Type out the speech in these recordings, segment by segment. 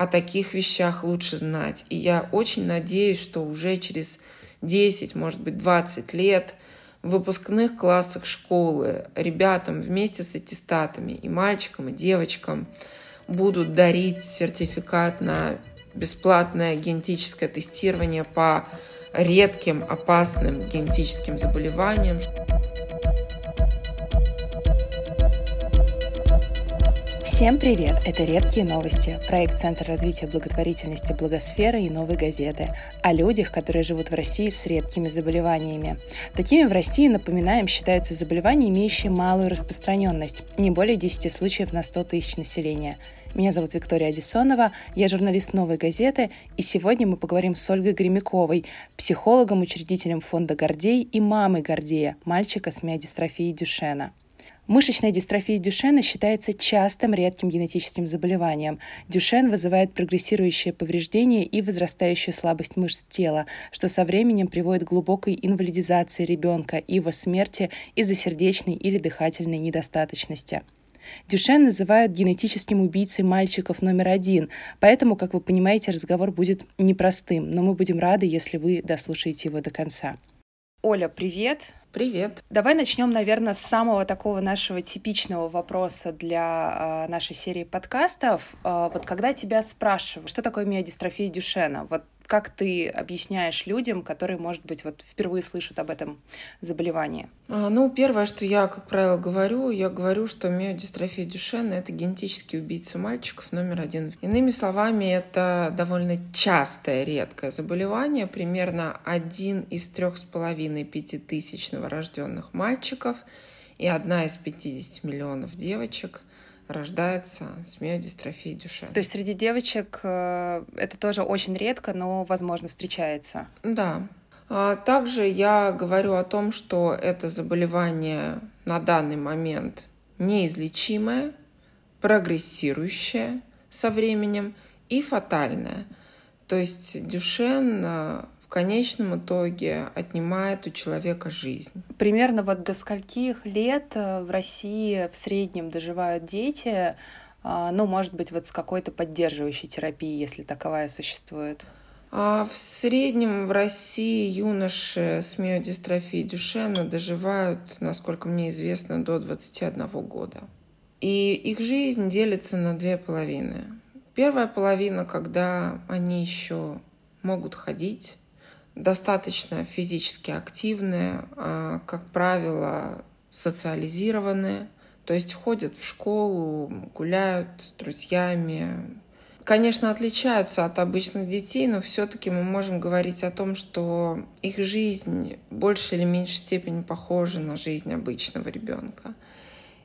о таких вещах лучше знать. И я очень надеюсь, что уже через 10, может быть, 20 лет в выпускных классах школы ребятам вместе с аттестатами и мальчикам, и девочкам будут дарить сертификат на бесплатное генетическое тестирование по редким опасным генетическим заболеваниям. Всем привет! Это «Редкие новости» – проект Центра развития благотворительности «Благосфера» и «Новой газеты» о людях, которые живут в России с редкими заболеваниями. Такими в России, напоминаем, считаются заболевания, имеющие малую распространенность – не более 10 случаев на 100 тысяч населения. Меня зовут Виктория Адисонова, я журналист «Новой газеты», и сегодня мы поговорим с Ольгой Гремяковой, психологом, учредителем фонда «Гордей» и мамой Гордея, мальчика с миодистрофией Дюшена. Мышечная дистрофия Дюшена считается частым редким генетическим заболеванием. Дюшен вызывает прогрессирующее повреждение и возрастающую слабость мышц тела, что со временем приводит к глубокой инвалидизации ребенка и его смерти из-за сердечной или дыхательной недостаточности. Дюшен называют генетическим убийцей мальчиков номер один, поэтому, как вы понимаете, разговор будет непростым, но мы будем рады, если вы дослушаете его до конца. Оля, привет! Привет. Давай начнем, наверное, с самого такого нашего типичного вопроса для э, нашей серии подкастов. Э, вот когда тебя спрашивают, что такое миодистрофия Дюшена, вот как ты объясняешь людям, которые, может быть, вот впервые слышат об этом заболевании? А, ну, первое, что я, как правило, говорю, я говорю, что миодистрофия Дюшена — это генетический убийца мальчиков номер один. Иными словами, это довольно частое, редкое заболевание. Примерно один из трех с половиной пяти тысяч новорожденных мальчиков и одна из 50 миллионов девочек — рождается с миодистрофией Дюшена. То есть среди девочек э, это тоже очень редко, но, возможно, встречается? Да. А также я говорю о том, что это заболевание на данный момент неизлечимое, прогрессирующее со временем и фатальное. То есть Дюшен э, конечном итоге отнимает у человека жизнь. Примерно вот до скольких лет э, в России в среднем доживают дети, а, ну, может быть, вот с какой-то поддерживающей терапией, если таковая существует? А в среднем в России юноши с миодистрофией Дюшена доживают, насколько мне известно, до 21 года. И их жизнь делится на две половины. Первая половина, когда они еще могут ходить, достаточно физически активные, а, как правило, социализированные, то есть ходят в школу, гуляют с друзьями. Конечно, отличаются от обычных детей, но все-таки мы можем говорить о том, что их жизнь в большей или меньшей степени похожа на жизнь обычного ребенка.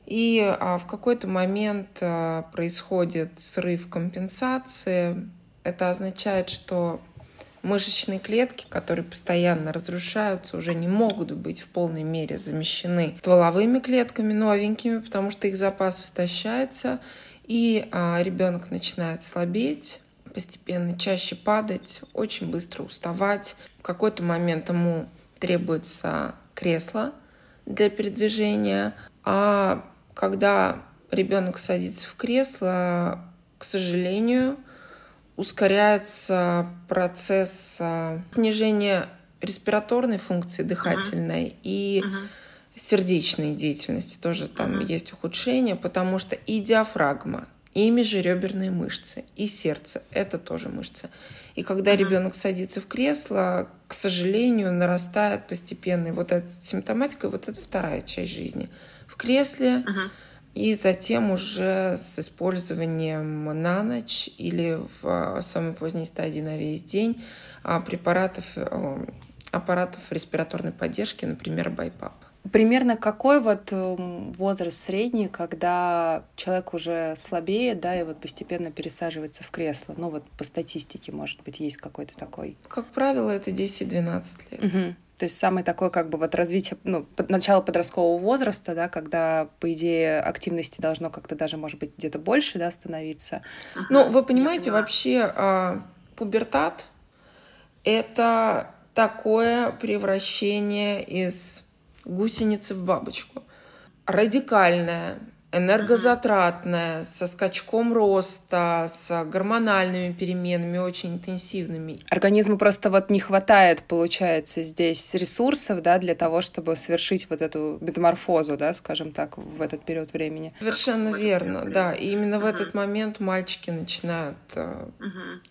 И а, в какой-то момент а, происходит срыв компенсации. Это означает, что мышечные клетки, которые постоянно разрушаются, уже не могут быть в полной мере замещены стволовыми клетками новенькими, потому что их запас истощается, и а, ребенок начинает слабеть, постепенно чаще падать, очень быстро уставать. В какой-то момент ему требуется кресло для передвижения, а когда ребенок садится в кресло, к сожалению, ускоряется процесс а, снижения респираторной функции дыхательной uh-huh. и uh-huh. сердечной деятельности тоже там uh-huh. есть ухудшение, потому что и диафрагма, и межреберные мышцы, и сердце — это тоже мышцы. И когда uh-huh. ребенок садится в кресло, к сожалению, нарастает постепенно вот эта симптоматика, вот это вторая часть жизни. В кресле uh-huh и затем уже с использованием на ночь или в а, самой поздней стадии на весь день а, препаратов, э, аппаратов респираторной поддержки, например, байпап. Примерно какой вот эм, возраст средний, когда человек уже слабее, да, и вот постепенно пересаживается в кресло? Ну вот по статистике, может быть, есть какой-то такой? Как правило, это 10-12 лет. Угу. То есть самый такой как бы вот развитие, ну, начало подросткового возраста, да, когда, по идее, активности должно как-то даже, может быть, где-то больше, да, становиться. Ну, вы понимаете, вообще э, пубертат — это такое превращение из гусеницы в бабочку. Радикальное, энергозатратная, со скачком роста, с гормональными переменами очень интенсивными. Организму просто вот не хватает, получается, здесь ресурсов, да, для того, чтобы совершить вот эту метаморфозу, да, скажем так, в этот период времени. Совершенно верно, да. И именно в этот момент мальчики начинают э,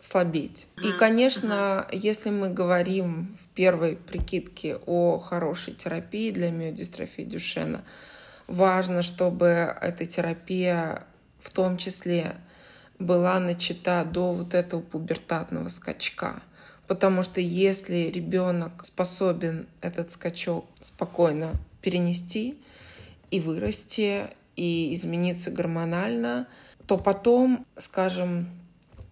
слабеть. И, конечно, если мы говорим в первой прикидке о хорошей терапии для миодистрофии Дюшена, важно, чтобы эта терапия в том числе была начата до вот этого пубертатного скачка. Потому что если ребенок способен этот скачок спокойно перенести и вырасти, и измениться гормонально, то потом, скажем,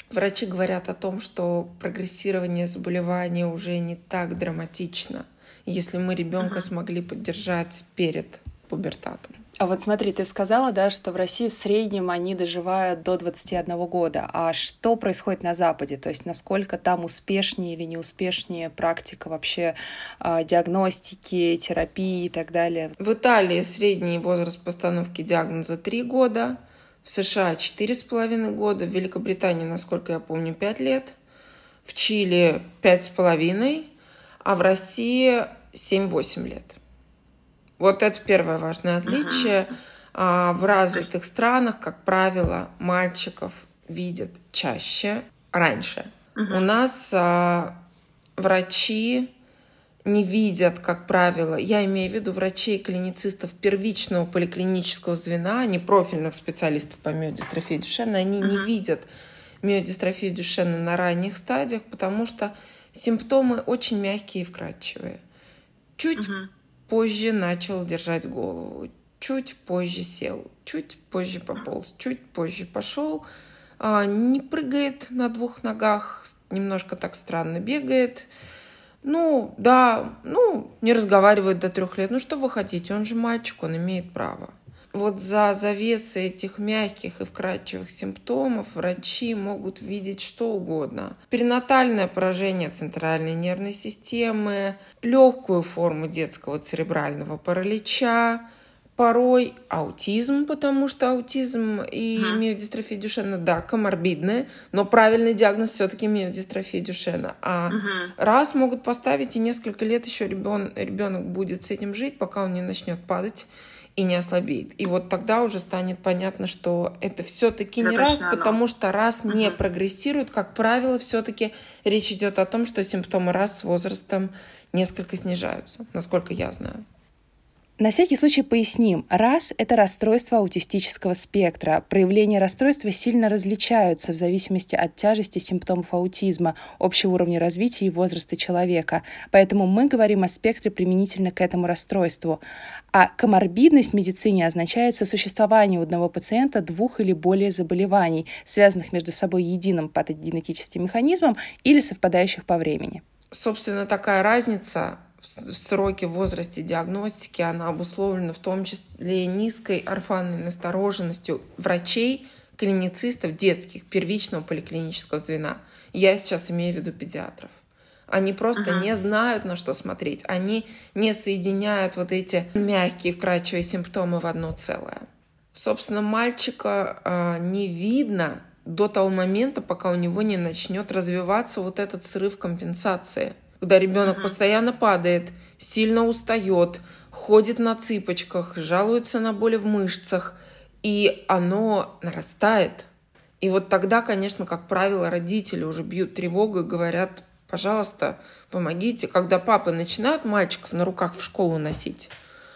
врачи говорят о том, что прогрессирование заболевания уже не так драматично, если мы ребенка смогли поддержать перед пубертатом. А вот смотри, ты сказала, да, что в России в среднем они доживают до 21 года. А что происходит на Западе? То есть насколько там успешнее или неуспешнее практика вообще э, диагностики, терапии и так далее? В Италии средний возраст постановки диагноза 3 года, в США 4,5 года, в Великобритании, насколько я помню, 5 лет, в Чили 5,5, а в России 7-8 лет. Вот это первое важное отличие. А, в развитых странах, как правило, мальчиков видят чаще, раньше. У нас а, врачи не видят, как правило, я имею в виду врачей клиницистов первичного поликлинического звена, а не профильных специалистов по миодистрофии Дюшена, они не видят миодистрофию Дюшена на ранних стадиях, потому что симптомы очень мягкие и вкрадчивые. Чуть позже начал держать голову, чуть позже сел, чуть позже пополз, чуть позже пошел, а, не прыгает на двух ногах, немножко так странно бегает. Ну, да, ну, не разговаривает до трех лет. Ну, что вы хотите? Он же мальчик, он имеет право вот за завесой этих мягких и вкрадчивых симптомов врачи могут видеть что угодно. Перинатальное поражение центральной нервной системы, легкую форму детского церебрального паралича, порой аутизм, потому что аутизм и uh-huh. миодистрофия Дюшена, да, коморбидные, но правильный диагноз все-таки миодистрофия Дюшена. А uh-huh. раз могут поставить, и несколько лет еще ребен, ребенок будет с этим жить, пока он не начнет падать и не ослабеет. И вот тогда уже станет понятно, что это все-таки не раз, оно. потому что раз угу. не прогрессирует, как правило, все-таки речь идет о том, что симптомы раз с возрастом несколько снижаются, насколько я знаю. На всякий случай поясним. Раз — это расстройство аутистического спектра. Проявления расстройства сильно различаются в зависимости от тяжести симптомов аутизма, общего уровня развития и возраста человека. Поэтому мы говорим о спектре применительно к этому расстройству. А коморбидность в медицине означает сосуществование у одного пациента двух или более заболеваний, связанных между собой единым патогенетическим механизмом или совпадающих по времени. Собственно, такая разница в сроке в возрасте диагностики, она обусловлена в том числе низкой орфанной настороженностью врачей, клиницистов детских первичного поликлинического звена. Я сейчас имею в виду педиатров. Они просто uh-huh. не знают, на что смотреть. Они не соединяют вот эти мягкие, вкрадчивые симптомы в одно целое. Собственно, мальчика э, не видно до того момента, пока у него не начнет развиваться вот этот срыв компенсации когда ребенок угу. постоянно падает, сильно устает, ходит на цыпочках, жалуется на боли в мышцах, и оно нарастает. И вот тогда, конечно, как правило, родители уже бьют тревогу и говорят, пожалуйста, помогите. Когда папы начинают мальчиков на руках в школу носить,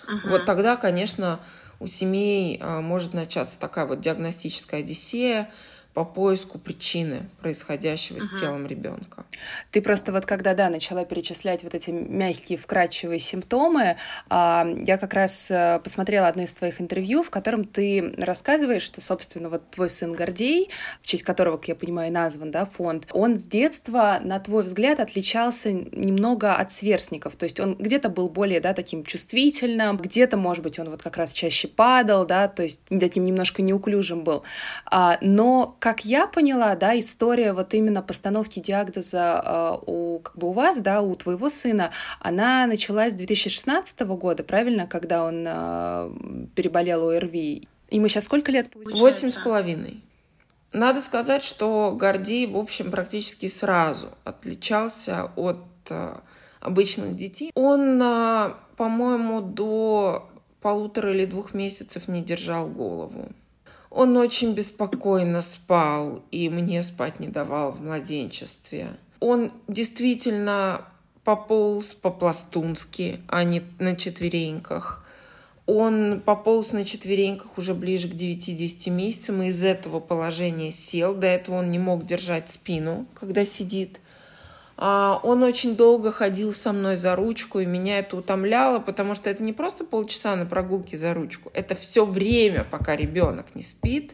угу. вот тогда, конечно, у семей а, может начаться такая вот диагностическая одиссея, по поиску причины происходящего uh-huh. с телом ребенка. Ты просто вот когда, да, начала перечислять вот эти мягкие, вкрадчивые симптомы, а, я как раз э, посмотрела одно из твоих интервью, в котором ты рассказываешь, что, собственно, вот твой сын Гордей, в честь которого, как я понимаю, назван, да, фонд, он с детства, на твой взгляд, отличался немного от сверстников, то есть он где-то был более, да, таким чувствительным, где-то, может быть, он вот как раз чаще падал, да, то есть таким немножко неуклюжим был, а, но как я поняла, да, история вот именно постановки диагноза э, у, как бы у вас, да, у твоего сына, она началась с 2016 года, правильно, когда он э, переболел ОРВИ? Ему сейчас сколько лет получается? Восемь с половиной. Надо сказать, что Гордей, в общем, практически сразу отличался от э, обычных детей. Он, э, по-моему, до полутора или двух месяцев не держал голову. Он очень беспокойно спал и мне спать не давал в младенчестве. Он действительно пополз по-пластунски, а не на четвереньках. Он пополз на четвереньках уже ближе к 9-10 месяцам и из этого положения сел. До этого он не мог держать спину, когда сидит. А, он очень долго ходил со мной за ручку, и меня это утомляло, потому что это не просто полчаса на прогулке за ручку, это все время, пока ребенок не спит,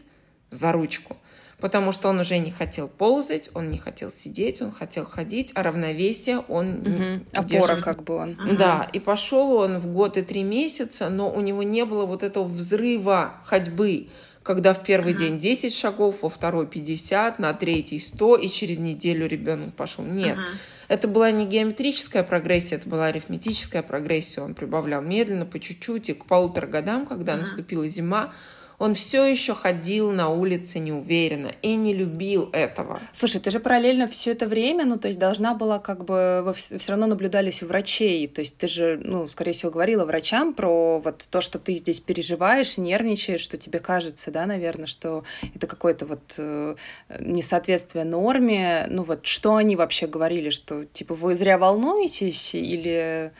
за ручку. Потому что он уже не хотел ползать, он не хотел сидеть, он хотел ходить, а равновесие он угу. не Опора как бы он. Да, и пошел он в год и три месяца, но у него не было вот этого взрыва ходьбы когда в первый день 10 шагов, во второй 50, на третий 100, и через неделю ребенок пошел. Нет. Это была не геометрическая прогрессия, это была арифметическая прогрессия. Он прибавлял медленно, по чуть-чуть, и к полутора годам, когда наступила зима, он все еще ходил на улице неуверенно и не любил этого. Слушай, ты же параллельно все это время, ну, то есть должна была как бы, вы все равно наблюдались у врачей, то есть ты же, ну, скорее всего, говорила врачам про вот то, что ты здесь переживаешь, нервничаешь, что тебе кажется, да, наверное, что это какое-то вот э, несоответствие норме, ну, вот что они вообще говорили, что, типа, вы зря волнуетесь или,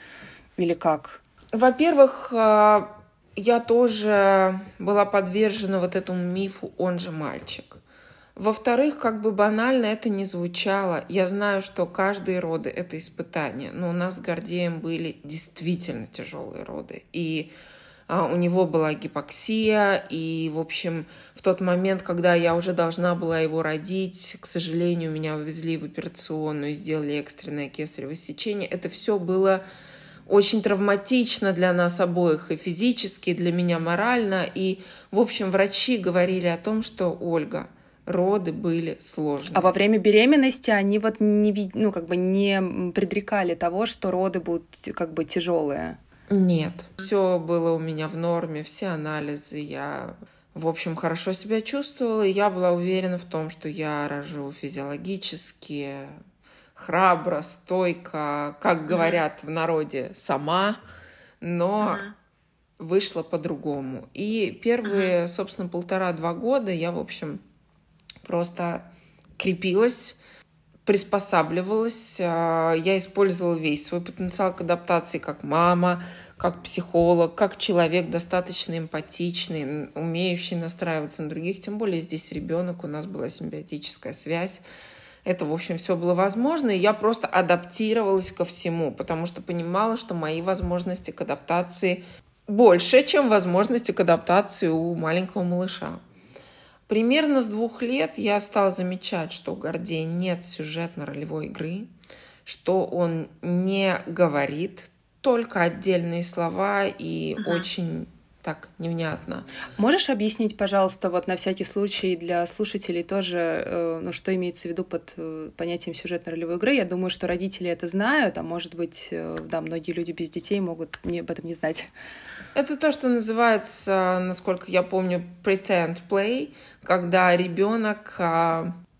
или как? Во-первых, а, я тоже была подвержена вот этому мифу «он же мальчик». Во-вторых, как бы банально это не звучало, я знаю, что каждые роды — это испытание, но у нас с Гордеем были действительно тяжелые роды. И а, у него была гипоксия, и, в общем, в тот момент, когда я уже должна была его родить, к сожалению, меня увезли в операционную и сделали экстренное кесарево сечение. Это все было очень травматично для нас обоих, и физически, и для меня морально. И, в общем, врачи говорили о том, что Ольга, роды были сложные. А во время беременности они вот не, ну, как бы не предрекали того, что роды будут как бы тяжелые? Нет. Все было у меня в норме, все анализы. Я, в общем, хорошо себя чувствовала, и я была уверена в том, что я рожу физиологически, храбро, стойко, как говорят в народе, сама, но вышло по-другому. И первые, собственно, полтора-два года я, в общем, просто крепилась, приспосабливалась. А, я использовала весь свой потенциал к адаптации как мама, как психолог, как человек достаточно эмпатичный, умеющий настраиваться на других. Тем более здесь ребенок, у нас была симбиотическая связь это, в общем, все было возможно, и я просто адаптировалась ко всему, потому что понимала, что мои возможности к адаптации больше, чем возможности к адаптации у маленького малыша. Примерно с двух лет я стала замечать, что у Гордея нет сюжетно-ролевой игры, что он не говорит только отдельные слова и uh-huh. очень так невнятно. Можешь объяснить, пожалуйста, вот на всякий случай для слушателей тоже, э, ну, что имеется в виду под э, понятием сюжетно-ролевой игры? Я думаю, что родители это знают, а может быть, э, да, многие люди без детей могут не, об этом не знать. Это то, что называется, насколько я помню, pretend play, когда ребенок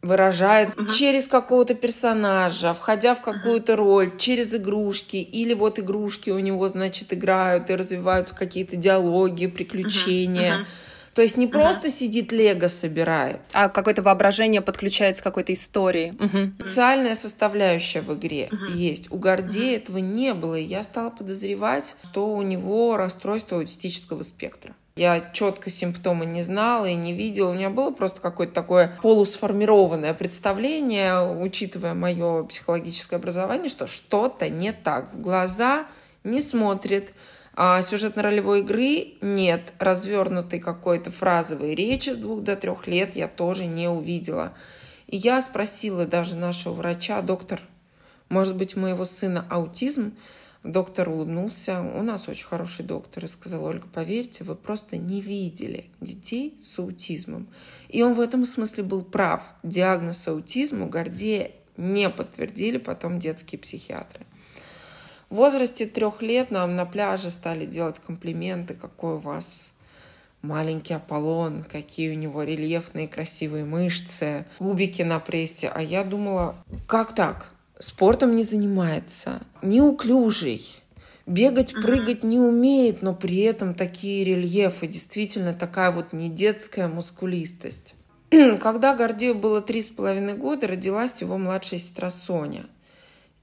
а, выражает uh-huh. через какого-то персонажа, входя в какую-то uh-huh. роль, через игрушки, или вот игрушки у него, значит, играют и развиваются какие-то диалоги, приключения. Uh-huh. Uh-huh. То есть не uh-huh. просто сидит Лего собирает. А какое-то воображение подключается к какой-то истории. Uh-huh. Социальная составляющая в игре uh-huh. есть. У Гордея uh-huh. этого не было, и я стала подозревать, что у него расстройство аутистического спектра. Я четко симптомы не знала и не видела. У меня было просто какое-то такое полусформированное представление, учитывая мое психологическое образование, что что-то не так. В глаза не смотрит, а сюжетно-ролевой игры нет, развернутой какой-то фразовой речи с двух до трех лет я тоже не увидела. И я спросила даже нашего врача, доктор, может быть, у моего сына аутизм? Доктор улыбнулся. У нас очень хороший доктор и сказал, Ольга, поверьте, вы просто не видели детей с аутизмом. И он в этом смысле был прав. Диагноз аутизма Гордея не подтвердили потом детские психиатры. В возрасте трех лет нам на пляже стали делать комплименты, какой у вас маленький Аполлон, какие у него рельефные красивые мышцы, кубики на прессе. А я думала, как так? Спортом не занимается, неуклюжий, бегать, прыгать не умеет, но при этом такие рельефы, действительно такая вот не детская мускулистость. Когда Гордею было три с половиной года, родилась его младшая сестра Соня.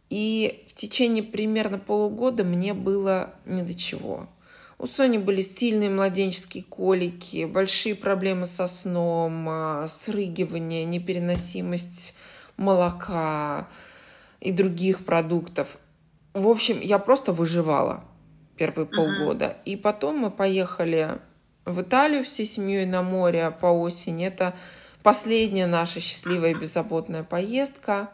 И в течение примерно полугода мне было ни до чего. У Сони были сильные младенческие колики, большие проблемы со сном, а, срыгивание, непереносимость молока и других продуктов. В общем, я просто выживала первые uh-huh. полгода. И потом мы поехали в Италию всей семьей на море по осени. Это последняя наша счастливая и беззаботная поездка.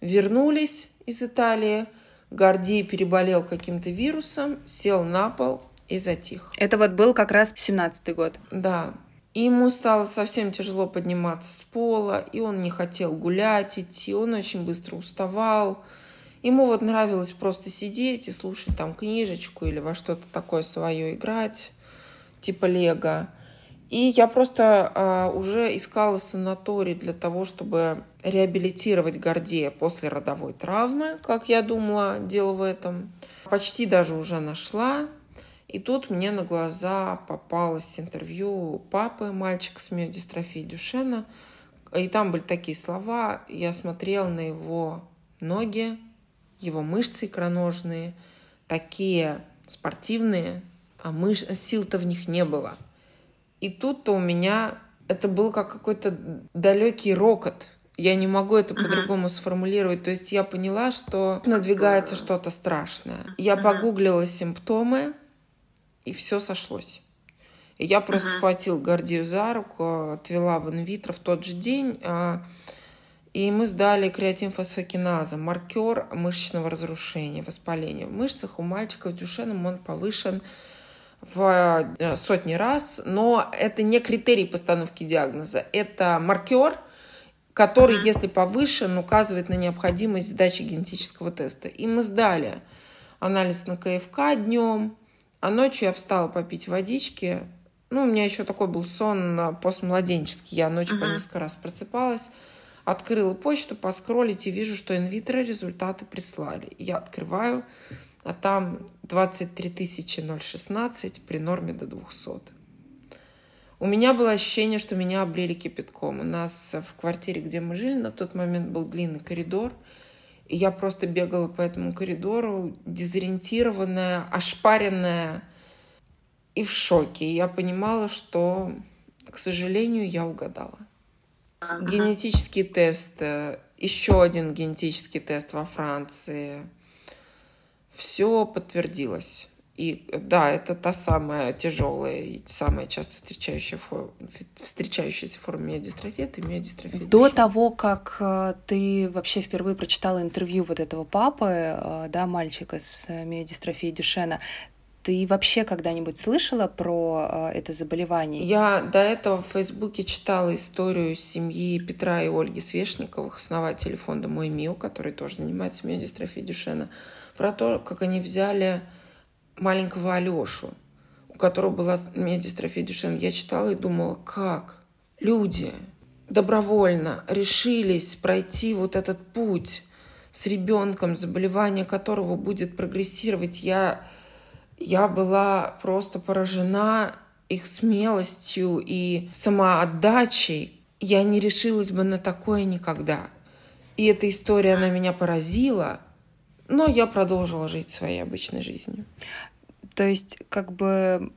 Вернулись из Италии. Гордей переболел каким-то вирусом, сел на пол и затих. Это вот был как раз 17-й год. Да. И ему стало совсем тяжело подниматься с пола, и он не хотел гулять, идти, он очень быстро уставал. Ему вот нравилось просто сидеть и слушать там книжечку или во что-то такое свое играть, типа Лего. И я просто а, уже искала санаторий для того, чтобы реабилитировать Гордея после родовой травмы, как я думала, дело в этом. Почти даже уже нашла. И тут мне на глаза попалось интервью папы мальчика с миодистрофией Дюшена. И там были такие слова. Я смотрела на его ноги, его мышцы икроножные, такие спортивные, а мыш... сил-то в них не было. И тут-то у меня это был как какой-то далекий рокот. Я не могу это uh-huh. по-другому сформулировать. То есть я поняла, что надвигается что-то страшное. Я uh-huh. погуглила симптомы, и все сошлось. И я просто uh-huh. схватил Гордию за руку, отвела в инвитро в тот же день. А, и мы сдали креатин фосфокиназа, маркер мышечного разрушения, воспаления в мышцах. У мальчиков Дюшеном он повышен в э, сотни раз, но это не критерий постановки диагноза, это маркер, который, mm-hmm. если повышен, указывает на необходимость сдачи генетического теста. И мы сдали анализ на КФК днем, а ночью я встала попить водички. Ну, у меня еще такой был сон постмладенческий. Я ночью mm-hmm. по несколько раз просыпалась, открыла почту, поскролить и вижу, что инвитро результаты прислали. Я открываю, а там 23 016 при норме до 200. У меня было ощущение, что меня облили кипятком. У нас в квартире, где мы жили, на тот момент был длинный коридор. И я просто бегала по этому коридору, дезориентированная, ошпаренная и в шоке. И я понимала, что, к сожалению, я угадала. Генетический тест, еще один генетический тест во Франции – все подтвердилось. И да, это та самая тяжелая и самая часто встречающая форма, встречающаяся форма миодистрофии, это миодистрофия До души. того, как э, ты вообще впервые прочитала интервью вот этого папы, э, да, мальчика с миодистрофией Дюшена, ты вообще когда-нибудь слышала про э, это заболевание? Я до этого в Фейсбуке читала историю семьи Петра и Ольги Свешниковых, основателей фонда «Мой МИО», который тоже занимается миодистрофией Дюшена про то, как они взяли маленького Алешу, у которого была медистрофия Дюшен. Я читала и думала, как люди добровольно решились пройти вот этот путь с ребенком, заболевание которого будет прогрессировать. Я, я была просто поражена их смелостью и самоотдачей. Я не решилась бы на такое никогда. И эта история, она меня поразила. Но я продолжила жить своей обычной жизнью. То есть, как бы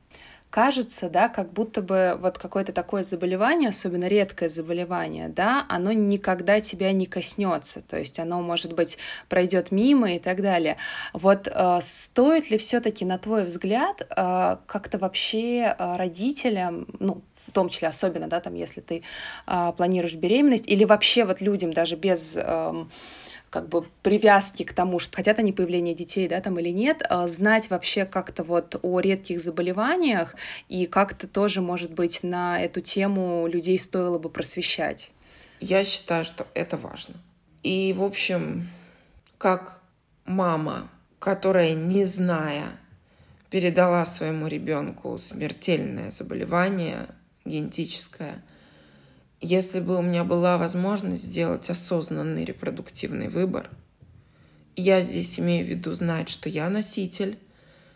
кажется, да, как будто бы вот какое-то такое заболевание, особенно редкое заболевание, да, оно никогда тебя не коснется, то есть оно, может быть, пройдет мимо и так далее. Вот э, стоит ли все-таки, на твой взгляд, э, как-то вообще э, родителям, ну, в том числе особенно, да, там, если ты э, планируешь беременность, или вообще вот людям даже без э, как бы привязки к тому, что хотят они появления детей, да, там или нет, а знать вообще как-то вот о редких заболеваниях и как-то тоже, может быть, на эту тему людей стоило бы просвещать. Я считаю, что это важно. И, в общем, как мама, которая, не зная передала своему ребенку смертельное заболевание генетическое. Если бы у меня была возможность сделать осознанный репродуктивный выбор, я здесь имею в виду знать, что я носитель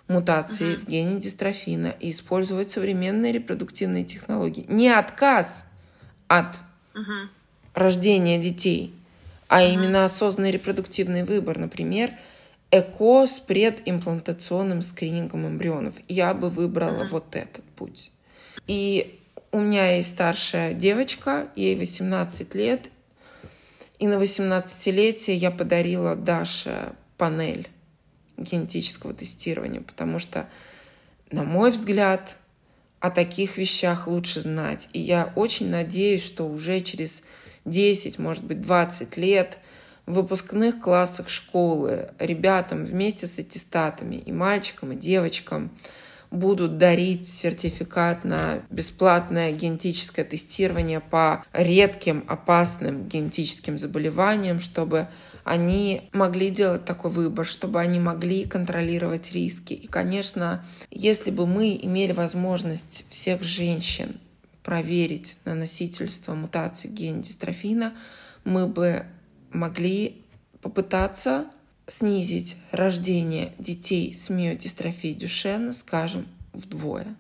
мутации uh-huh. в гене дистрофина и использовать современные репродуктивные технологии. Не отказ от uh-huh. рождения детей, а uh-huh. именно осознанный репродуктивный выбор. Например, ЭКО с предимплантационным скринингом эмбрионов. Я бы выбрала uh-huh. вот этот путь. И у меня есть старшая девочка, ей 18 лет, и на 18-летие я подарила Даше панель генетического тестирования, потому что, на мой взгляд, о таких вещах лучше знать. И я очень надеюсь, что уже через 10, может быть, 20 лет в выпускных классах школы ребятам вместе с аттестатами и мальчикам, и девочкам будут дарить сертификат на бесплатное генетическое тестирование по редким опасным генетическим заболеваниям, чтобы они могли делать такой выбор, чтобы они могли контролировать риски. И, конечно, если бы мы имели возможность всех женщин проверить на носительство мутации гена дистрофина, мы бы могли попытаться снизить рождение детей с миодистрофией Дюшена, скажем, вдвое.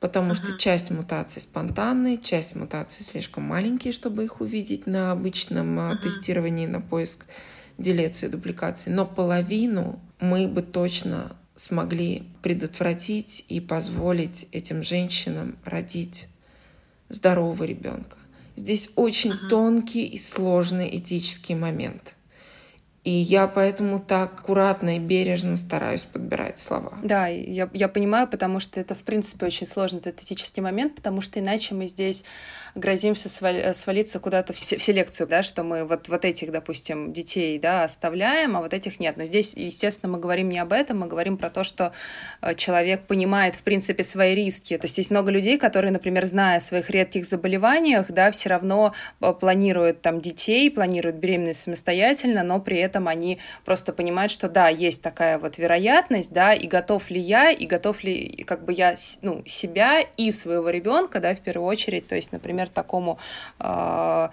Потому uh-huh. что часть мутаций спонтанные, часть мутаций слишком маленькие, чтобы их увидеть на обычном uh-huh. тестировании на поиск делеции, дупликации, но половину мы бы точно смогли предотвратить и позволить этим женщинам родить здорового ребенка. Здесь очень uh-huh. тонкий и сложный этический момент. И я поэтому так аккуратно и бережно стараюсь подбирать слова. Да, я, я понимаю, потому что это, в принципе, очень сложный этот этический момент, потому что иначе мы здесь грозимся свали, свалиться куда-то в, в селекцию, да, что мы вот, вот этих, допустим, детей, да, оставляем, а вот этих нет. Но здесь, естественно, мы говорим не об этом, мы говорим про то, что э, человек понимает, в принципе, свои риски. То есть есть много людей, которые, например, зная о своих редких заболеваниях, да, все равно э, планируют там детей, планируют беременность самостоятельно, но при этом они просто понимают, что да, есть такая вот вероятность, да, и готов ли я, и готов ли как бы я, ну, себя и своего ребенка, да, в первую очередь, то есть, например, такому э,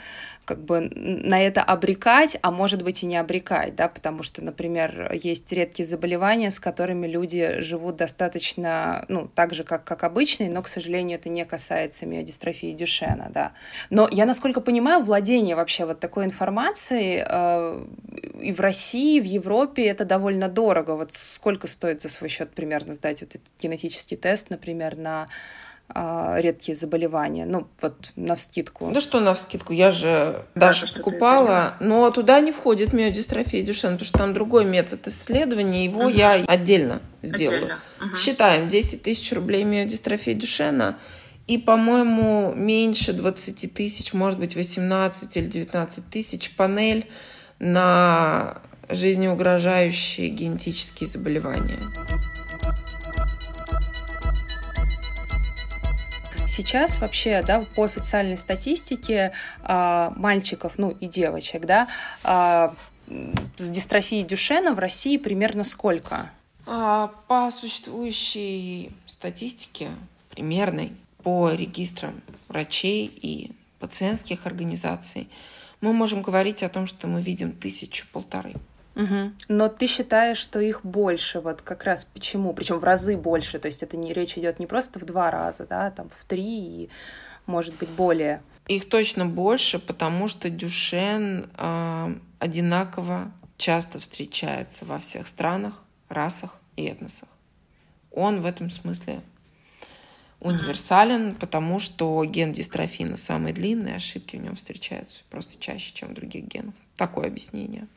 как бы на это обрекать, а может быть и не обрекать, да, потому что, например, есть редкие заболевания, с которыми люди живут достаточно, ну, так же, как, как обычные, но, к сожалению, это не касается миодистрофии Дюшена, да. Но я, насколько понимаю, владение вообще вот такой информацией э, и в России, и в Европе это довольно дорого. Вот сколько стоит за свой счет примерно сдать вот этот генетический тест, например, на редкие заболевания, ну, вот на вскидку. Да что на вскидку, я же даже покупала, но туда не входит миодистрофия Дюшен, потому что там другой метод исследования, его угу. я отдельно сделаю. Отдельно. Угу. Считаем 10 тысяч рублей миодистрофия Дюшена, и, по-моему, меньше 20 тысяч, может быть, 18 или 19 тысяч панель на жизнеугрожающие генетические заболевания. Сейчас вообще, да, по официальной статистике а, мальчиков, ну и девочек, да, а, с дистрофией Дюшена в России примерно сколько? А, по существующей статистике, примерной, по регистрам врачей и пациентских организаций, мы можем говорить о том, что мы видим тысячу-полторы. Угу. Но ты считаешь, что их больше, вот как раз почему? Причем в разы больше, то есть это не речь идет не просто в два раза, да, там в три и может быть более. Их точно больше, потому что Дюшен э, одинаково часто встречается во всех странах, расах и этносах. Он в этом смысле универсален, потому что ген дистрофина самый длинный, ошибки в нем встречаются просто чаще, чем в других генах. Такое объяснение.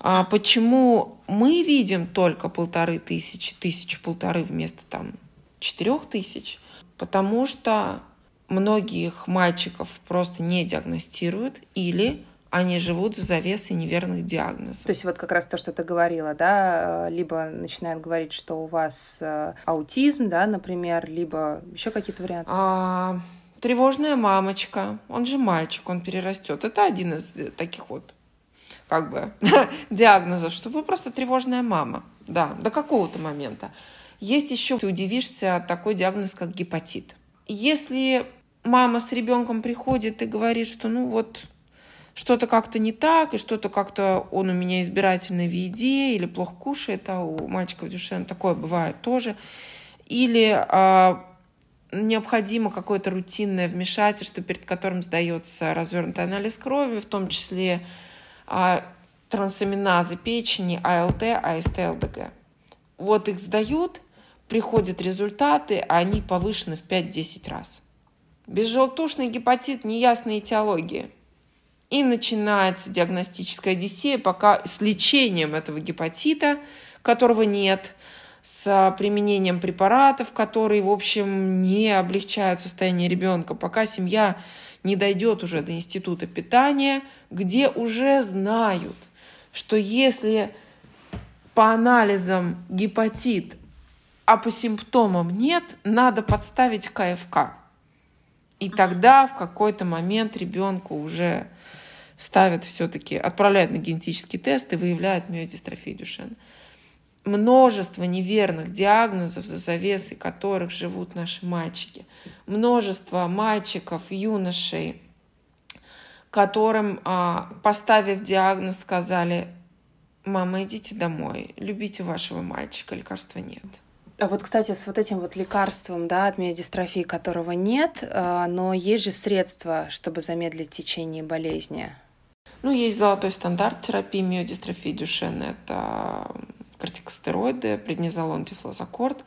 А почему мы видим только полторы тысячи, тысячу полторы вместо там четырех тысяч? Потому что многих мальчиков просто не диагностируют или они живут за завесой неверных диагнозов. То есть вот как раз то, что ты говорила, да, либо начинают говорить, что у вас э, аутизм, да, например, либо еще какие-то варианты. А, тревожная мамочка, он же мальчик, он перерастет. Это один из таких вот как бы диагнозов, что вы просто тревожная мама, да, до какого-то момента. Есть еще, ты удивишься, такой диагноз, как гепатит. Если мама с ребенком приходит и говорит, что ну вот что-то как-то не так, и что-то как-то он у меня избирательный в еде, или плохо кушает, а у мальчиков Дюшен такое бывает тоже. Или а, необходимо какое-то рутинное вмешательство, перед которым сдается развернутый анализ крови, в том числе трансаминазы печени, АЛТ, АСТ, ЛДГ. Вот их сдают, приходят результаты, а они повышены в 5-10 раз. Безжелтушный гепатит неясной этиологии. И начинается диагностическая одиссея, пока с лечением этого гепатита, которого нет, с применением препаратов, которые, в общем, не облегчают состояние ребенка, пока семья не дойдет уже до института питания, где уже знают, что если по анализам гепатит, а по симптомам нет, надо подставить КФК. И тогда в какой-то момент ребенку уже ставят все-таки, отправляют на генетический тест и выявляют миодистрофию Дюшена. Множество неверных диагнозов, за завесой которых живут наши мальчики. Множество мальчиков, юношей, которым, а, поставив диагноз, сказали, мама, идите домой, любите вашего мальчика, лекарства нет. А вот, кстати, с вот этим вот лекарством, да, от миодистрофии, которого нет, а, но есть же средства, чтобы замедлить течение болезни. Ну, есть золотой стандарт терапии миодистрофии Дюшена. Это кортикостероиды, преднизолон, дифлозакорд.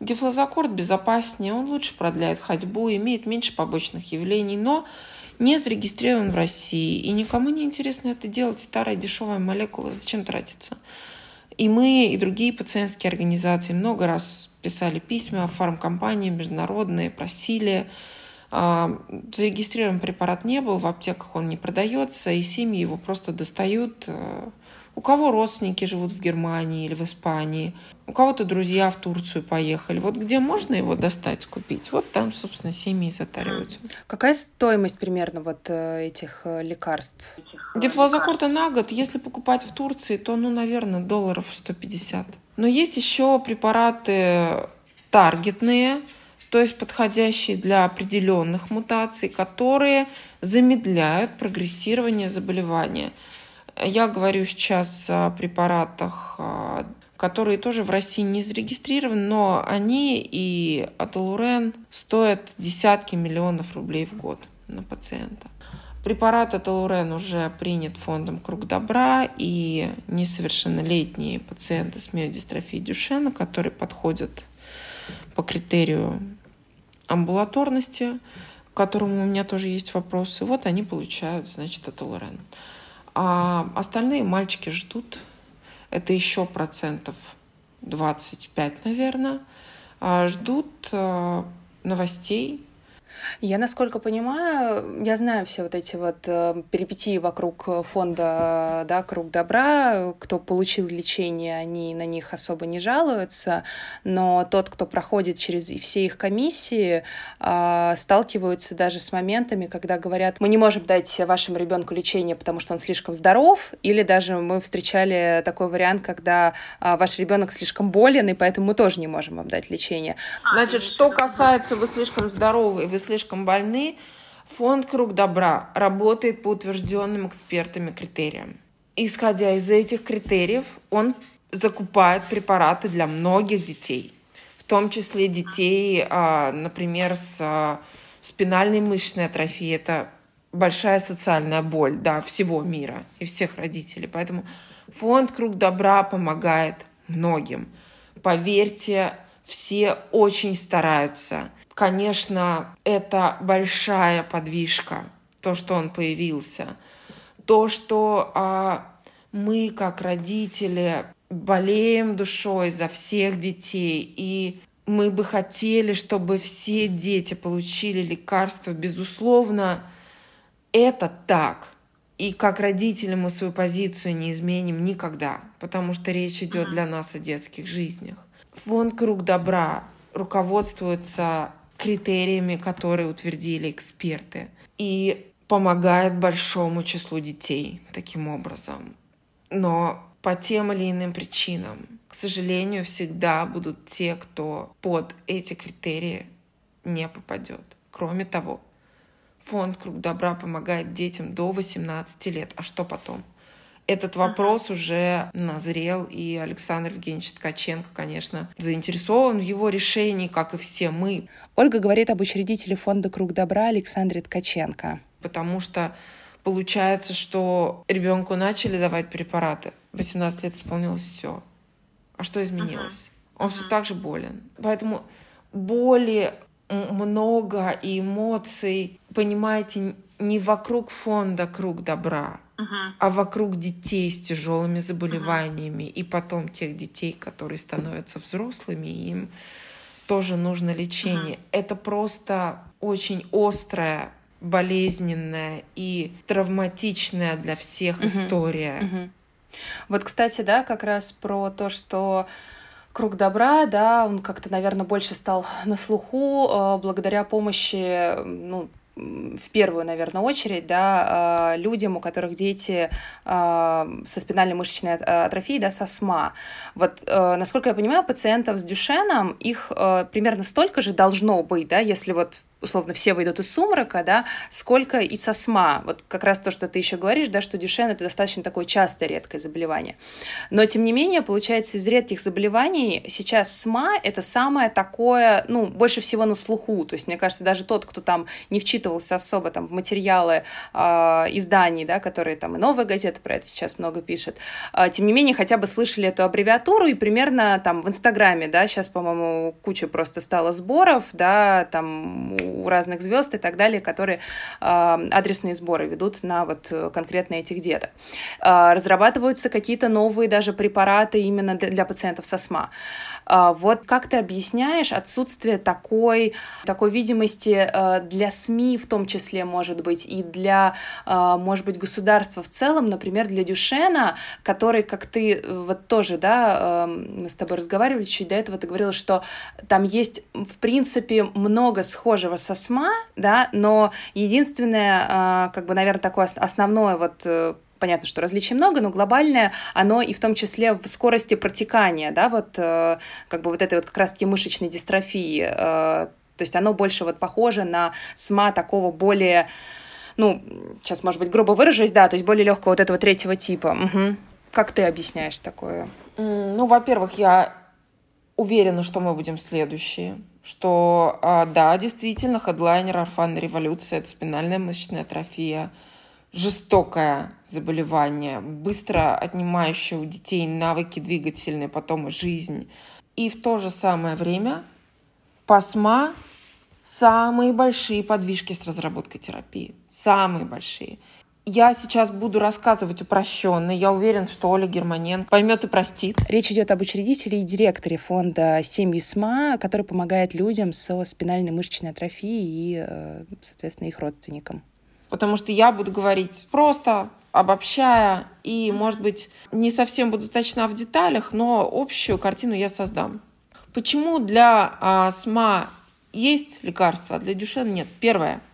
Дифлозакорд безопаснее, он лучше продляет ходьбу, имеет меньше побочных явлений, но не зарегистрирован в России. И никому не интересно это делать. Старая дешевая молекула. Зачем тратиться? И мы, и другие пациентские организации много раз писали письма фармкомпании международные, просили. А, зарегистрирован препарат не был, в аптеках он не продается, и семьи его просто достают э, у кого родственники живут в Германии или в Испании, у кого-то друзья в Турцию поехали. Вот где можно его достать, купить, вот там, собственно, семьи затариваются. Какая стоимость примерно вот э, этих э, лекарств? Дефлазокорта на год, если покупать в Турции, то, ну, наверное, долларов 150. Но есть еще препараты таргетные, то есть подходящие для определенных мутаций, которые замедляют прогрессирование заболевания. Я говорю сейчас о препаратах, а, которые тоже в России не зарегистрированы, но они и аталурен стоят десятки миллионов рублей в год на пациента. Препарат аталурен уже принят фондом «Круг добра», и несовершеннолетние пациенты с миодистрофией Дюшена, которые подходят по критерию амбулаторности, к которому у меня тоже есть вопросы, вот они получают, значит, аталурен. А остальные мальчики ждут. Это еще процентов 25, наверное. А ждут э, новостей, я, насколько понимаю, я знаю все вот эти вот э, перипетии вокруг фонда да, «Круг добра». Кто получил лечение, они на них особо не жалуются, но тот, кто проходит через все их комиссии, э, сталкиваются даже с моментами, когда говорят, мы не можем дать вашему ребенку лечение, потому что он слишком здоров, или даже мы встречали такой вариант, когда э, ваш ребенок слишком болен, и поэтому мы тоже не можем вам дать лечение. Значит, что касается вы слишком здоровы, вы слишком больны, фонд «Круг добра» работает по утвержденным экспертами критериям. Исходя из этих критериев, он закупает препараты для многих детей, в том числе детей, а, например, с а, спинальной мышечной атрофией. Это большая социальная боль да, всего мира и всех родителей. Поэтому фонд «Круг добра» помогает многим. Поверьте, все очень стараются – Конечно, это большая подвижка, то, что он появился. То, что а, мы, как родители, болеем душой за всех детей, и мы бы хотели, чтобы все дети получили лекарства, безусловно, это так. И как родители мы свою позицию не изменим никогда, потому что речь идет для нас о детских жизнях. Фонд «Круг добра» руководствуется критериями, которые утвердили эксперты. И помогает большому числу детей таким образом. Но по тем или иным причинам к сожалению, всегда будут те, кто под эти критерии не попадет. Кроме того, фонд «Круг добра» помогает детям до 18 лет. А что потом? Этот вопрос uh-huh. уже назрел, и Александр Евгеньевич Ткаченко, конечно, заинтересован в его решении, как и все мы. Ольга говорит об учредителе фонда «Круг добра» Александре Ткаченко. Потому что получается, что ребенку начали давать препараты, 18 лет исполнилось все. А что изменилось? Uh-huh. Он uh-huh. все так же болен. Поэтому боли много и эмоций, понимаете, не вокруг фонда круг добра, uh-huh. а вокруг детей с тяжелыми заболеваниями uh-huh. и потом тех детей, которые становятся взрослыми, им тоже нужно лечение. Uh-huh. Это просто очень острая, болезненная и травматичная для всех uh-huh. история. Uh-huh. Вот, кстати, да, как раз про то, что круг добра, да, он как-то, наверное, больше стал на слуху э, благодаря помощи, ну, в первую, наверное, очередь, да, э, людям, у которых дети э, со спинальной мышечной атрофией, да, со СМА. Вот, насколько я понимаю, пациентов с Дюшеном, их примерно столько же должно быть, да, если вот условно все выйдут из сумрака, да, сколько и со СМА. Вот как раз то, что ты еще говоришь, да, что Дюшен это достаточно такое частое редкое заболевание. Но, тем не менее, получается, из редких заболеваний сейчас СМА это самое такое, ну, больше всего на слуху. То есть, мне кажется, даже тот, кто там не вчитывался особо там в материалы э, изданий, да, которые там и новая газета про это сейчас много пишет, э, тем не менее, хотя бы слышали эту аббревиатуру и примерно там в Инстаграме, да, сейчас, по-моему, куча просто стало сборов, да, там у разных звезд и так далее, которые э, адресные сборы ведут на вот конкретно этих деток. Э, разрабатываются какие-то новые даже препараты именно для, пациентов с астма. Э, вот как ты объясняешь отсутствие такой, такой видимости э, для СМИ в том числе, может быть, и для, э, может быть, государства в целом, например, для Дюшена, который, как ты вот тоже, да, э, мы с тобой разговаривали чуть до этого, ты говорила, что там есть, в принципе, много схожего со СМА, да, но единственное, а, как бы, наверное, такое основное вот э, понятно, что различий много, но глобальное, оно и в том числе в скорости протекания, да, вот э, как бы вот этой вот как раз-таки мышечной дистрофии, э, то есть оно больше вот похоже на СМА такого более, ну, сейчас, может быть, грубо выражусь, да, то есть более легкого вот этого третьего типа. Угу. Как ты объясняешь такое? Ну, во-первых, я уверена, что мы будем следующие что а, да, действительно, хедлайнер орфанной революции – это спинальная мышечная атрофия, жестокое заболевание, быстро отнимающее у детей навыки двигательные, потом и жизнь. И в то же самое время ПАСМА – самые большие подвижки с разработкой терапии. Самые большие – я сейчас буду рассказывать упрощенно. Я уверен, что Оля Германенко поймет и простит. Речь идет об учредителе и директоре фонда «Семьи СМА», который помогает людям со спинальной мышечной атрофией и, э, соответственно, их родственникам. Потому что я буду говорить просто, обобщая, и, может быть, не совсем буду точна в деталях, но общую картину я создам. Почему для а, СМА есть лекарства, а для Дюшена нет? Первое –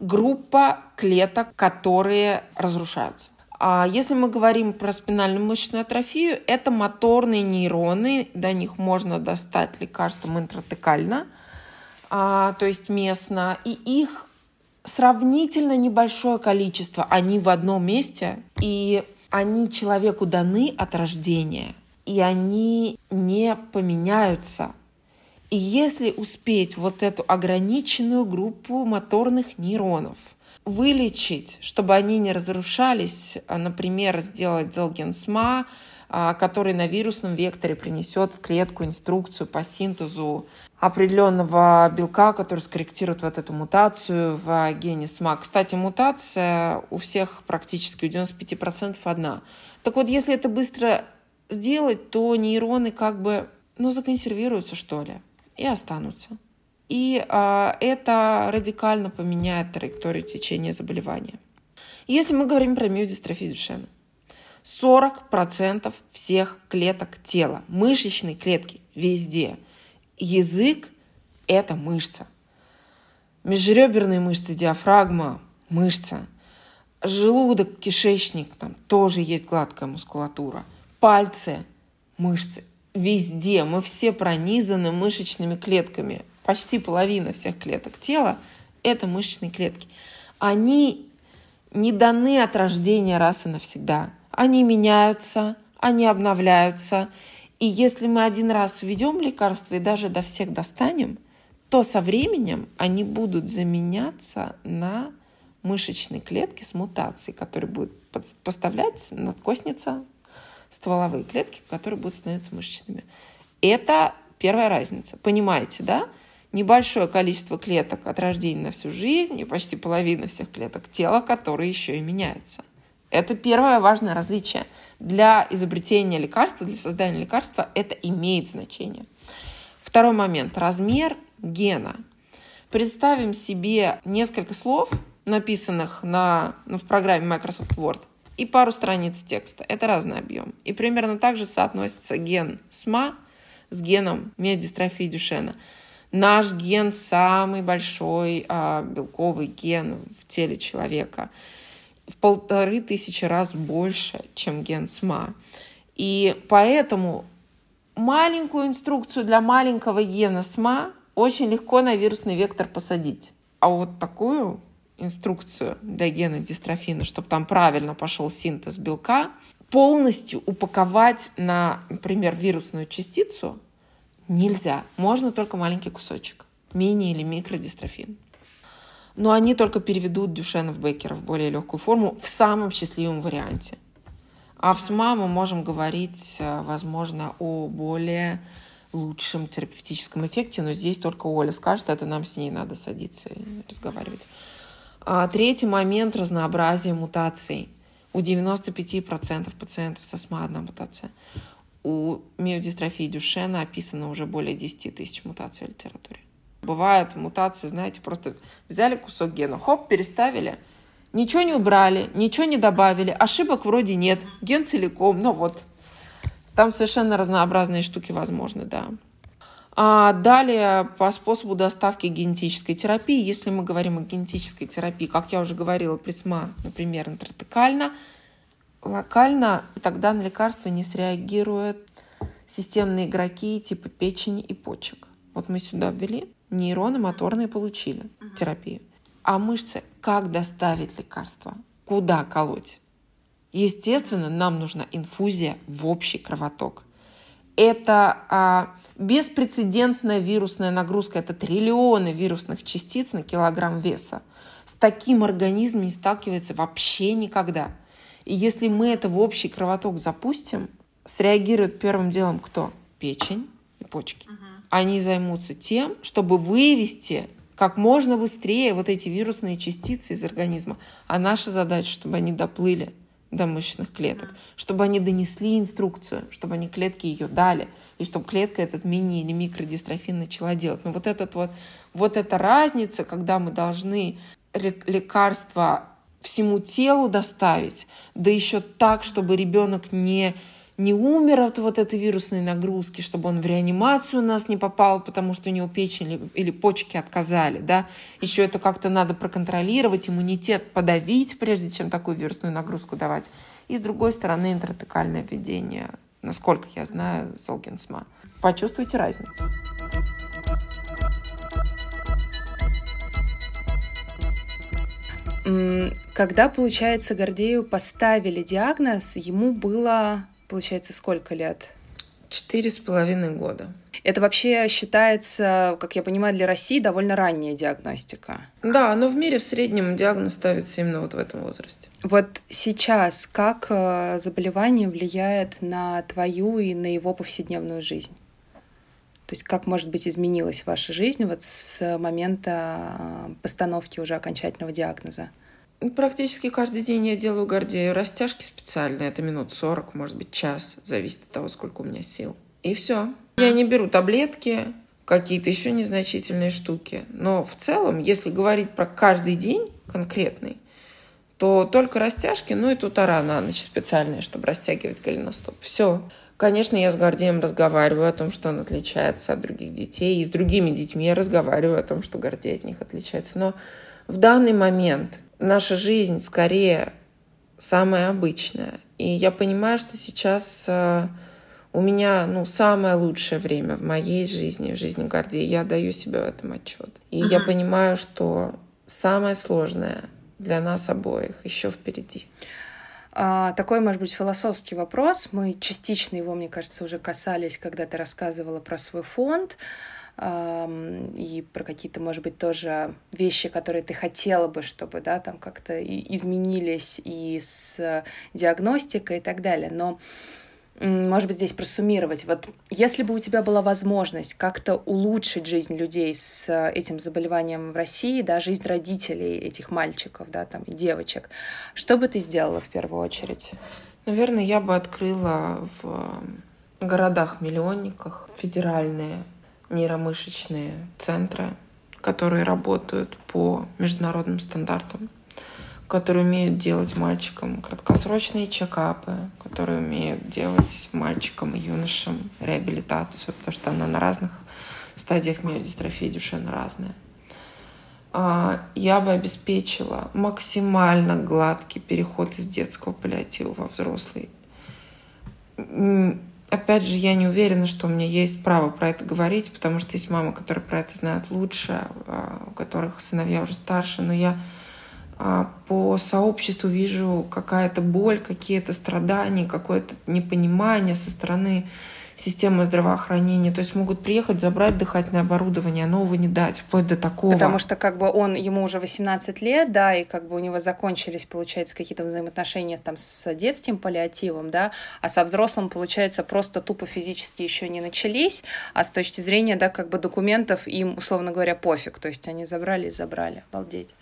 группа клеток, которые разрушаются. А если мы говорим про спинальную мышечную атрофию, это моторные нейроны, до них можно достать лекарством интратекально, а, то есть местно, и их сравнительно небольшое количество, они в одном месте, и они человеку даны от рождения, и они не поменяются. И если успеть вот эту ограниченную группу моторных нейронов вылечить, чтобы они не разрушались, а, например, сделать зелгенсма, а, который на вирусном векторе принесет в клетку инструкцию по синтезу определенного белка, который скорректирует вот эту мутацию в гене СМА. Кстати, мутация у всех практически у 95% одна. Так вот, если это быстро сделать, то нейроны как бы ну, законсервируются, что ли и останутся. И а, это радикально поменяет траекторию течения заболевания. Если мы говорим про миодистрофию Дюшена, 40% всех клеток тела, мышечные клетки везде. Язык – это мышца. Межреберные мышцы, диафрагма – мышца. Желудок, кишечник – там тоже есть гладкая мускулатура. Пальцы – мышцы. Везде. Мы все пронизаны мышечными клетками. Почти половина всех клеток тела – это мышечные клетки. Они не даны от рождения раз и навсегда. Они меняются, они обновляются. И если мы один раз введем лекарство и даже до всех достанем, то со временем они будут заменяться на мышечные клетки с мутацией, которые будут поставлять надкосница стволовые клетки, которые будут становиться мышечными. Это первая разница. Понимаете, да? Небольшое количество клеток от рождения на всю жизнь и почти половина всех клеток тела, которые еще и меняются. Это первое важное различие. Для изобретения лекарства, для создания лекарства это имеет значение. Второй момент. Размер гена. Представим себе несколько слов, написанных на, ну, в программе Microsoft Word, и пару страниц текста. Это разный объем. И примерно так же соотносится ген СМА с геном миодистрофии Дюшена. Наш ген самый большой а, белковый ген в теле человека. В полторы тысячи раз больше, чем ген СМА. И поэтому маленькую инструкцию для маленького гена СМА очень легко на вирусный вектор посадить. А вот такую инструкцию для гена дистрофина, чтобы там правильно пошел синтез белка, полностью упаковать на, например, вирусную частицу нельзя. Можно только маленький кусочек. Мини- или микродистрофин. Но они только переведут Дюшена в Беккера в более легкую форму в самом счастливом варианте. А в СМА мы можем говорить, э, возможно, о более лучшем терапевтическом эффекте, но здесь только Оля скажет, это нам с ней надо садиться и разговаривать. А третий момент – разнообразие мутаций. У 95% пациентов с астмой одна мутация. У миодистрофии Дюшена описано уже более 10 тысяч мутаций в литературе. Бывают мутации, знаете, просто взяли кусок гена, хоп, переставили, ничего не убрали, ничего не добавили, ошибок вроде нет, ген целиком, ну вот. Там совершенно разнообразные штуки возможны, да. А далее по способу доставки генетической терапии, если мы говорим о генетической терапии, как я уже говорила, присма, например, интратекально, локально, тогда на лекарства не среагируют системные игроки типа печени и почек. Вот мы сюда ввели, нейроны моторные получили терапию. А мышцы, как доставить лекарства? Куда колоть? Естественно, нам нужна инфузия в общий кровоток. Это а, беспрецедентная вирусная нагрузка, это триллионы вирусных частиц на килограмм веса. С таким организмом не сталкивается вообще никогда. И если мы это в общий кровоток запустим, среагирует первым делом кто? Печень и почки. Угу. Они займутся тем, чтобы вывести как можно быстрее вот эти вирусные частицы из организма. А наша задача, чтобы они доплыли до мышечных клеток, чтобы они донесли инструкцию, чтобы они клетки ее дали, и чтобы клетка этот мини или микродистрофин начала делать. Но вот, этот вот, вот эта разница, когда мы должны лекарства всему телу доставить, да еще так, чтобы ребенок не не умер от вот этой вирусной нагрузки, чтобы он в реанимацию у нас не попал, потому что у него печень или, или почки отказали, да. Еще это как-то надо проконтролировать, иммунитет подавить, прежде чем такую вирусную нагрузку давать. И с другой стороны, интратекальное введение, насколько я знаю, Золгенсма. Почувствуйте разницу. Когда, получается, Гордею поставили диагноз, ему было получается, сколько лет? Четыре с половиной года. Это вообще считается, как я понимаю, для России довольно ранняя диагностика. Да, но в мире в среднем диагноз ставится именно вот в этом возрасте. Вот сейчас как э, заболевание влияет на твою и на его повседневную жизнь? То есть как, может быть, изменилась ваша жизнь вот с момента э, постановки уже окончательного диагноза? Практически каждый день я делаю Гордею растяжки специальные. Это минут 40, может быть, час. Зависит от того, сколько у меня сил. И все. Я не беру таблетки, какие-то еще незначительные штуки. Но в целом, если говорить про каждый день конкретный, то только растяжки, ну и тутара на ночь специальная, чтобы растягивать голеностоп. Все. Конечно, я с Гордеем разговариваю о том, что он отличается от других детей. И с другими детьми я разговариваю о том, что Гордей от них отличается. Но в данный момент наша жизнь скорее самая обычная. И я понимаю, что сейчас э, У меня, ну, самое лучшее время в моей жизни, в жизни Гордея. Я даю себе в этом отчет. И uh-huh. я понимаю, что самое сложное для нас обоих еще впереди. А, такой, может быть, философский вопрос. Мы частично его, мне кажется, уже касались, когда ты рассказывала про свой фонд и про какие-то, может быть, тоже вещи, которые ты хотела бы, чтобы, да, там как-то изменились и с диагностикой и так далее. Но может быть, здесь просуммировать. Вот если бы у тебя была возможность как-то улучшить жизнь людей с этим заболеванием в России, да, жизнь родителей этих мальчиков, да, там, и девочек, что бы ты сделала в первую очередь? Наверное, я бы открыла в городах-миллионниках федеральные нейромышечные центры, которые работают по международным стандартам которые умеют делать мальчикам краткосрочные чекапы, которые умеют делать мальчикам и юношам реабилитацию, потому что она на разных стадиях миодистрофии Дюшена разная. А, я бы обеспечила максимально гладкий переход из детского паллиатива во взрослый. Опять же, я не уверена, что у меня есть право про это говорить, потому что есть мамы, которые про это знают лучше, а, у которых сыновья уже старше, но я а, по сообществу вижу какая-то боль, какие-то страдания, какое-то непонимание со стороны системы здравоохранения. То есть могут приехать, забрать дыхательное оборудование, а нового не дать, вплоть до такого. Потому что как бы он, ему уже 18 лет, да, и как бы у него закончились, получается, какие-то взаимоотношения там с детским паллиативом, да, а со взрослым, получается, просто тупо физически еще не начались, а с точки зрения, да, как бы документов им, условно говоря, пофиг. То есть они забрали и забрали. Обалдеть.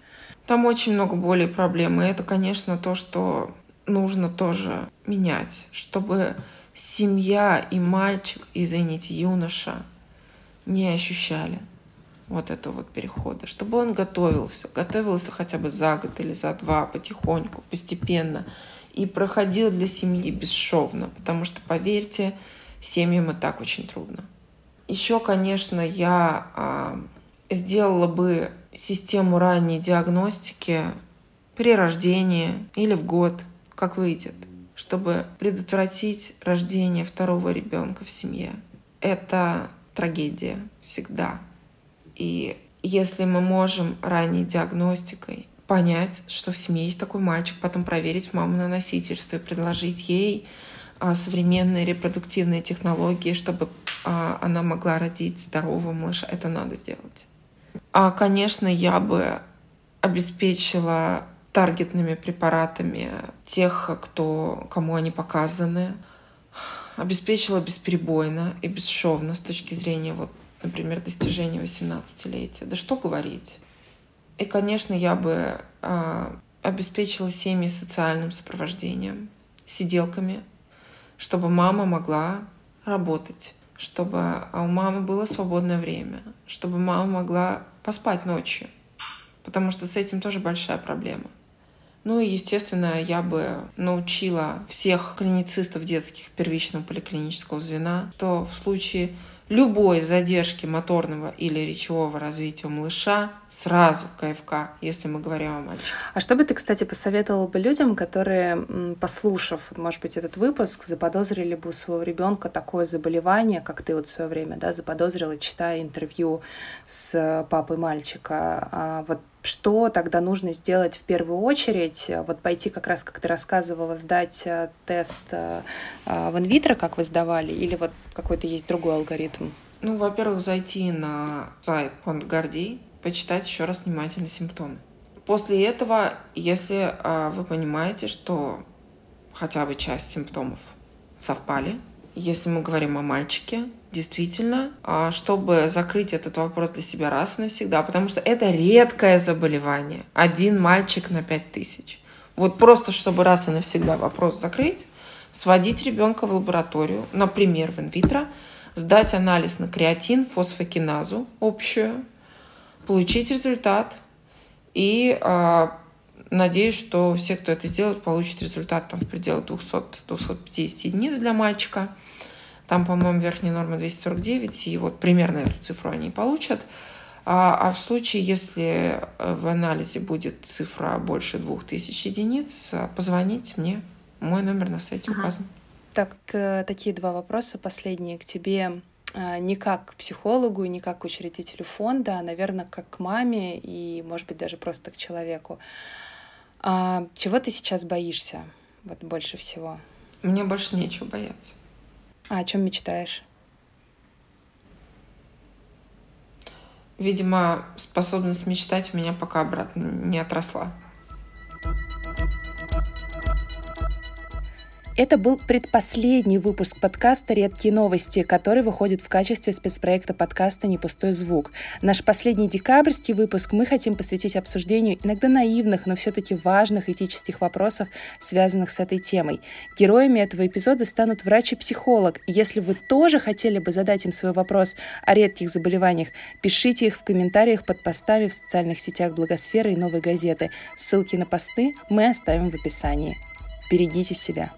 Там очень много боли и проблем. И это, конечно, то, что нужно тоже менять, чтобы семья и мальчик, извините, юноша не ощущали вот этого вот перехода, чтобы он готовился, готовился хотя бы за год или за два, потихоньку, постепенно, и проходил для семьи бесшовно, потому что, поверьте, семьям и так очень трудно. Еще, конечно, я а, сделала бы систему ранней диагностики при рождении или в год, как выйдет, чтобы предотвратить рождение второго ребенка в семье. Это трагедия всегда. И если мы можем ранней диагностикой понять, что в семье есть такой мальчик, потом проверить маму на носительство и предложить ей а, современные репродуктивные технологии, чтобы а, она могла родить здорового малыша, это надо сделать. А, конечно, я бы обеспечила таргетными препаратами тех, кто, кому они показаны, обеспечила бесперебойно и бесшовно с точки зрения, вот, например, достижения 18-летия. Да что говорить. И, конечно, я бы э, обеспечила семьи социальным сопровождением, сиделками, чтобы мама могла работать чтобы а, у мамы было свободное время, чтобы мама могла поспать ночью, потому что с этим тоже большая проблема. Ну и, естественно, я бы научила всех клиницистов детских первичного поликлинического звена, что в случае любой задержки моторного или речевого развития у малыша сразу КФК, если мы говорим о мальчике. А что бы ты, кстати, посоветовал бы людям, которые, послушав, может быть, этот выпуск, заподозрили бы у своего ребенка такое заболевание, как ты вот в свое время, да, заподозрила, читая интервью с папой мальчика. А вот что тогда нужно сделать в первую очередь? Вот пойти как раз, как ты рассказывала, сдать э, тест э, э, в инвитро, как вы сдавали, или вот какой-то есть другой алгоритм? Ну, во-первых, зайти на сайт фонда Гордей, почитать еще раз внимательно симптомы. После этого, если вы понимаете, что хотя бы часть симптомов совпали, если мы говорим о мальчике, действительно, а, чтобы закрыть этот вопрос для себя раз и навсегда, потому что это редкое заболевание. Один мальчик на пять тысяч. Вот просто, чтобы раз и навсегда вопрос закрыть, сводить ребенка в лабораторию, например, в инвитро, сдать анализ на креатин, фосфокиназу общую, получить результат и э, надеюсь, что все, кто это сделает, получат результат там, в пределах 200-250 единиц для мальчика – там, по-моему, верхняя норма 249, и вот примерно эту цифру они получат. А, а в случае, если э, в анализе будет цифра больше 2000 единиц, э, позвоните мне. Мой номер на сайте указан. Так, такие два вопроса последние к тебе не как к психологу и не как к учредителю фонда, а, наверное, как к маме и, может быть, даже просто к человеку. А чего ты сейчас боишься вот больше всего? Мне больше нечего бояться. А о чем мечтаешь? Видимо, способность мечтать у меня пока обратно не отросла. Это был предпоследний выпуск подкаста «Редкие новости», который выходит в качестве спецпроекта подкаста «Не пустой звук». Наш последний декабрьский выпуск мы хотим посвятить обсуждению иногда наивных, но все-таки важных этических вопросов, связанных с этой темой. Героями этого эпизода станут врач и психолог. Если вы тоже хотели бы задать им свой вопрос о редких заболеваниях, пишите их в комментариях под постами в социальных сетях Благосферы и Новой газеты. Ссылки на посты мы оставим в описании. Берегите себя.